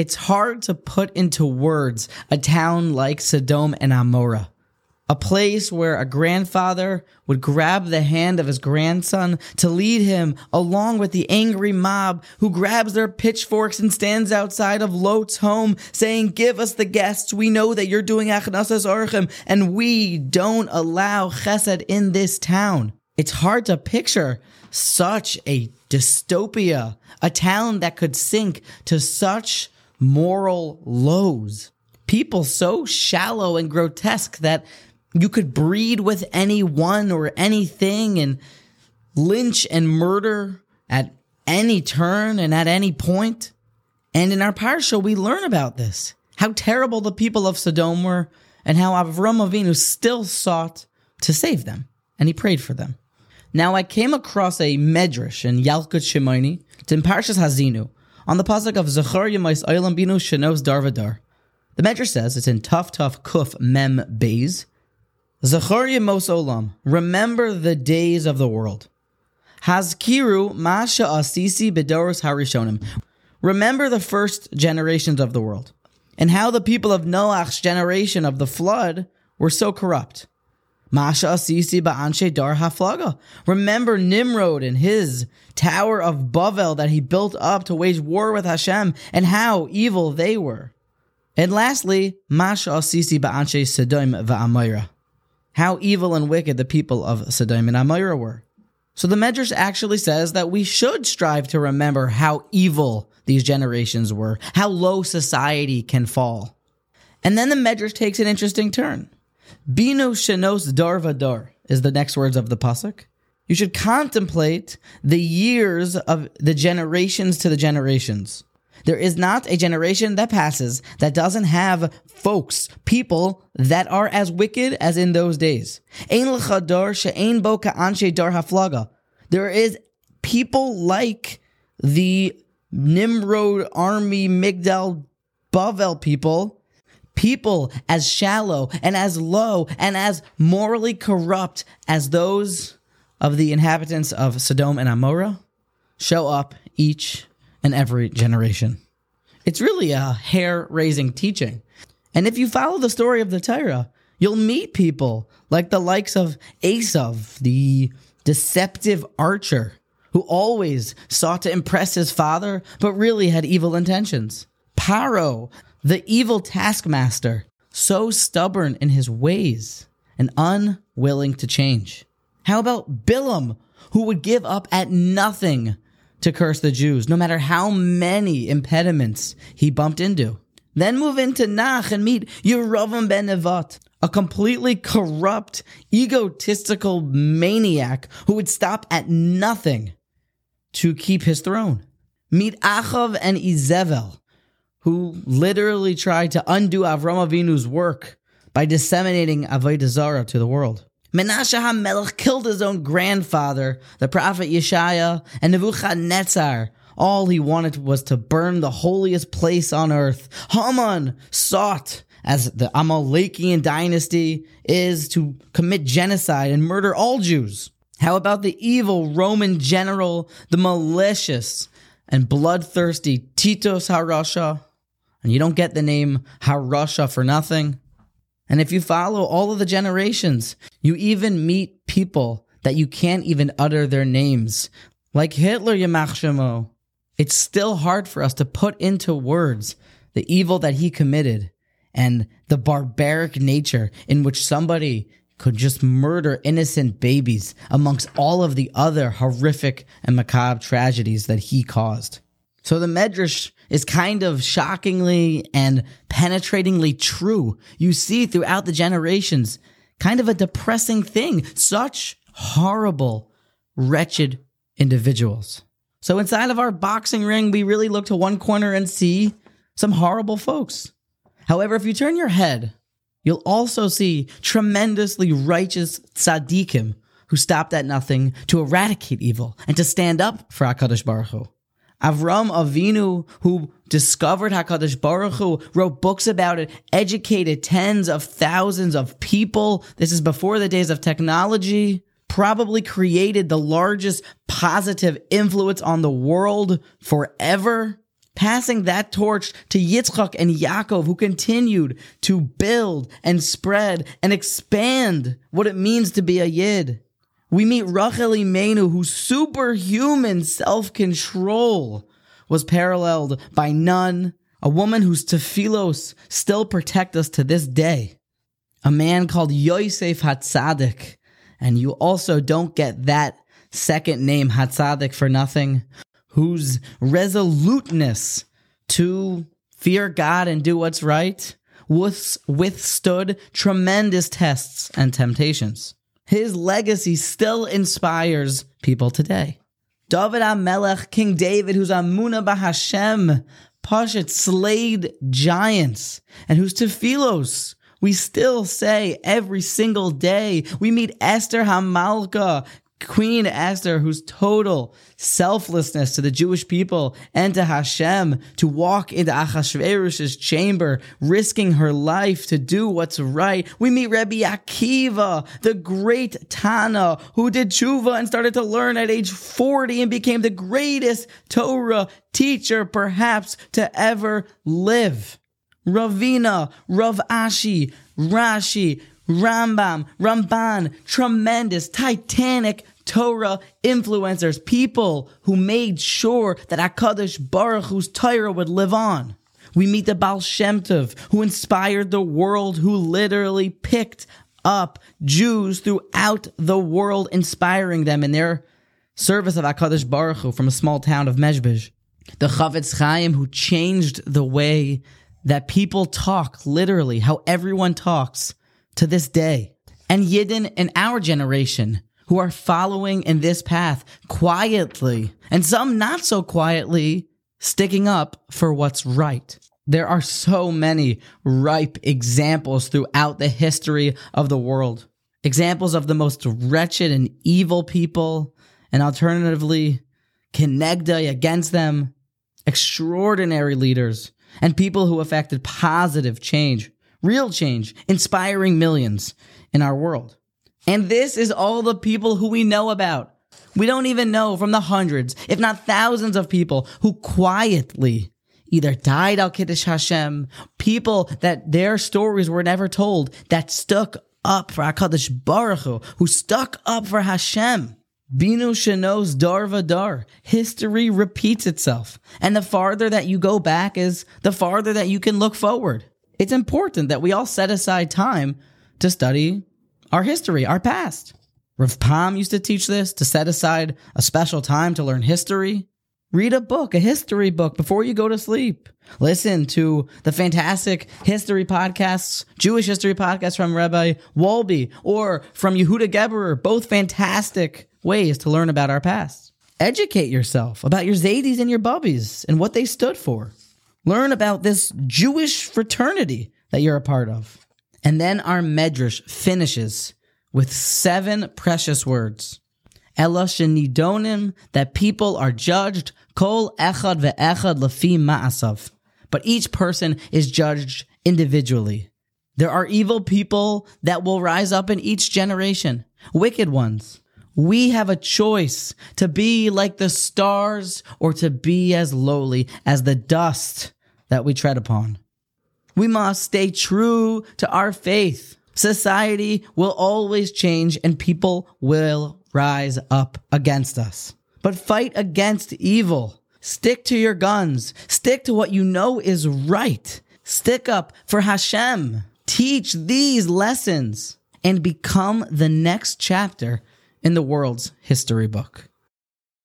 It's hard to put into words a town like Sodom and Amorah, a place where a grandfather would grab the hand of his grandson to lead him along with the angry mob who grabs their pitchforks and stands outside of Lot's home saying, Give us the guests. We know that you're doing Achnasas Orchim and we don't allow chesed in this town. It's hard to picture such a dystopia, a town that could sink to such moral lows. People so shallow and grotesque that you could breed with anyone or anything and lynch and murder at any turn and at any point. And in our parsha, we learn about this how terrible the people of Sodom were and how Avram Avinu still sought to save them and he prayed for them. Now I came across a medrash in Yalkut Shimoni, it's in Parshas Hazinu, on the pasuk of Zachar Yemais Olam Binu Shenos Darvadar. The medrash says it's in Tof Tof Kuf Mem Beis. Zachar Yemos Olam, remember the days of the world. Hazkiru Masha Asisi Bedoros Harishonim. Remember the first generations of the world and how the people of Noach's generation of the flood were so corrupt. Masha Asisi Ba'anshe Dar Haflaga. Remember Nimrod and his Tower of Bavel that he built up to wage war with Hashem and how evil they were. And lastly, Masha Asisi Ba'anshe Sodom Va'amayra. How evil and wicked the people of Sodom and Amorah were. So the Medrash actually says that we should strive to remember how evil these generations were, how low society can fall. And then the Medrash takes an interesting turn. Bino shenos dar vadar is the next words of the pasuk. You should contemplate the years of the generations to the generations. There is not a generation that passes that doesn't have folks, people that are as wicked as in those days. There is people like the Nimrod army Migdal Bavel people, people as shallow and as low and as morally corrupt as those of the inhabitants of Sodom and Amorah show up each and every generation. It's really a hair raising teaching. And if you follow the story of the Torah, you'll meet people like the likes of Esav, the deceptive archer, who always sought to impress his father, but really had evil intentions. Paro, the evil taskmaster, so stubborn in his ways and unwilling to change. How about Bilam, who would give up at nothing to curse the Jews, no matter how many impediments he bumped into. Then move into Nach and meet Yeravam ben Nevat, a completely corrupt, egotistical maniac who would stop at nothing to keep his throne. Meet Achav and Izevel, who literally tried to undo Avram Avinu's work by disseminating Avodah Zarah to the world. Menashe HaMelech killed his own grandfather, the prophet Yeshaya, and Nebuchadnezzar. All he wanted was to burn the holiest place on earth. Haman sought, as the Amalekian dynasty is, to commit genocide and murder all Jews. How about the evil Roman general, the malicious and bloodthirsty Titus Harasha? And you don't get the name Harasha for nothing. And if you follow all of the generations, you even meet people that you can't even utter their names, like Hitler Yamachshemo. It's still hard for us to put into words the evil that he committed and the barbaric nature in which somebody could just murder innocent babies amongst all of the other horrific and macabre tragedies that he caused. So the Medrash is kind of shockingly and penetratingly true. You see throughout the generations, kind of a depressing thing. Such horrible, wretched individuals. So inside of our boxing ring, we really look to one corner and see some horrible folks. However, if you turn your head, you'll also see tremendously righteous tzaddikim who stopped at nothing to eradicate evil and to stand up for HaKadosh Baruch Hu. Avram Avinu, who discovered Hakadosh Baruch Hu, wrote books about it, educated tens of thousands of people. This is before the days of technology. Probably created the largest positive influence on the world forever. passing that torch to Yitzchak and Yaakov, who continued to build and spread and expand what it means to be a Yid. We meet Rachel Imenu, whose superhuman self-control was paralleled by none, a woman whose tefillos still protect us to this day. A man called Yosef Hatzadik, and you also don't get that second name Hatzadik for nothing, whose resoluteness to fear God and do what's right withstood tremendous tests and temptations. His legacy still inspires people today. David HaMelech, King David, who's Amuna Bahashem, Pashat slayed giants, and whose tefillos we still say every single day. We meet Esther Hamalka, Queen Esther, whose total selflessness to the Jewish people and to Hashem to walk into Achashverosh's chamber, risking her life to do what's right. We meet Rebbe Akiva, the great Tana, who did tshuva and started to learn at age 40 and became the greatest Torah teacher perhaps to ever live. Ravina, Rav Ashi, Rashi, Rambam, Ramban, tremendous, titanic Torah influencers, people who made sure that HaKadosh Baruch Hu's Torah would live on. We meet the Baal Shem Tov, who inspired the world, who literally picked up Jews throughout the world, inspiring them in their service of HaKadosh Baruch Hu from a small town of Mezhbej. The Chafetz Chaim, who changed the way that people talk, literally, how everyone talks to this day. And Yidden in our generation, who are following in this path quietly, and some not so quietly, sticking up for what's right. There are so many ripe examples throughout the history of the world. Examples of the most wretched and evil people, and alternatively, Kenegda against them, extraordinary leaders, and people who affected positive change, real change, inspiring millions in our world. And this is all the people who we know about. We don't even know from the hundreds, if not thousands of people who quietly either died al Kiddush Hashem, people that their stories were never told, that stuck up for HaKadosh Baruch Hu, who stuck up for Hashem. Binu Shanos Dar Vadar. History repeats itself. And the farther that you go back is the farther that you can look forward. It's important that we all set aside time to study our history, our past. Rav Pam used to teach this to set aside a special time to learn history. Read a book, a history book before you go to sleep. Listen to the fantastic history podcasts, Jewish history podcasts from Rabbi Wolbe or from Yehuda Geberer, both fantastic ways to learn about our past. Educate yourself about your Zaydis and your Bubbies and what they stood for. Learn about this Jewish fraternity that you're a part of. And then our medrash finishes with seven precious words. That people are judged, kol echad ve'echad lefi ma'asav. But each person is judged individually. There are evil people that will rise up in each generation, wicked ones. We have a choice to be like the stars or to be as lowly as the dust that we tread upon. We must stay true to our faith. Society will always change and people will rise up against us. But fight against evil. Stick to your guns. Stick to what you know is right. Stick up for Hashem. Teach these lessons and become the next chapter in the world's history book.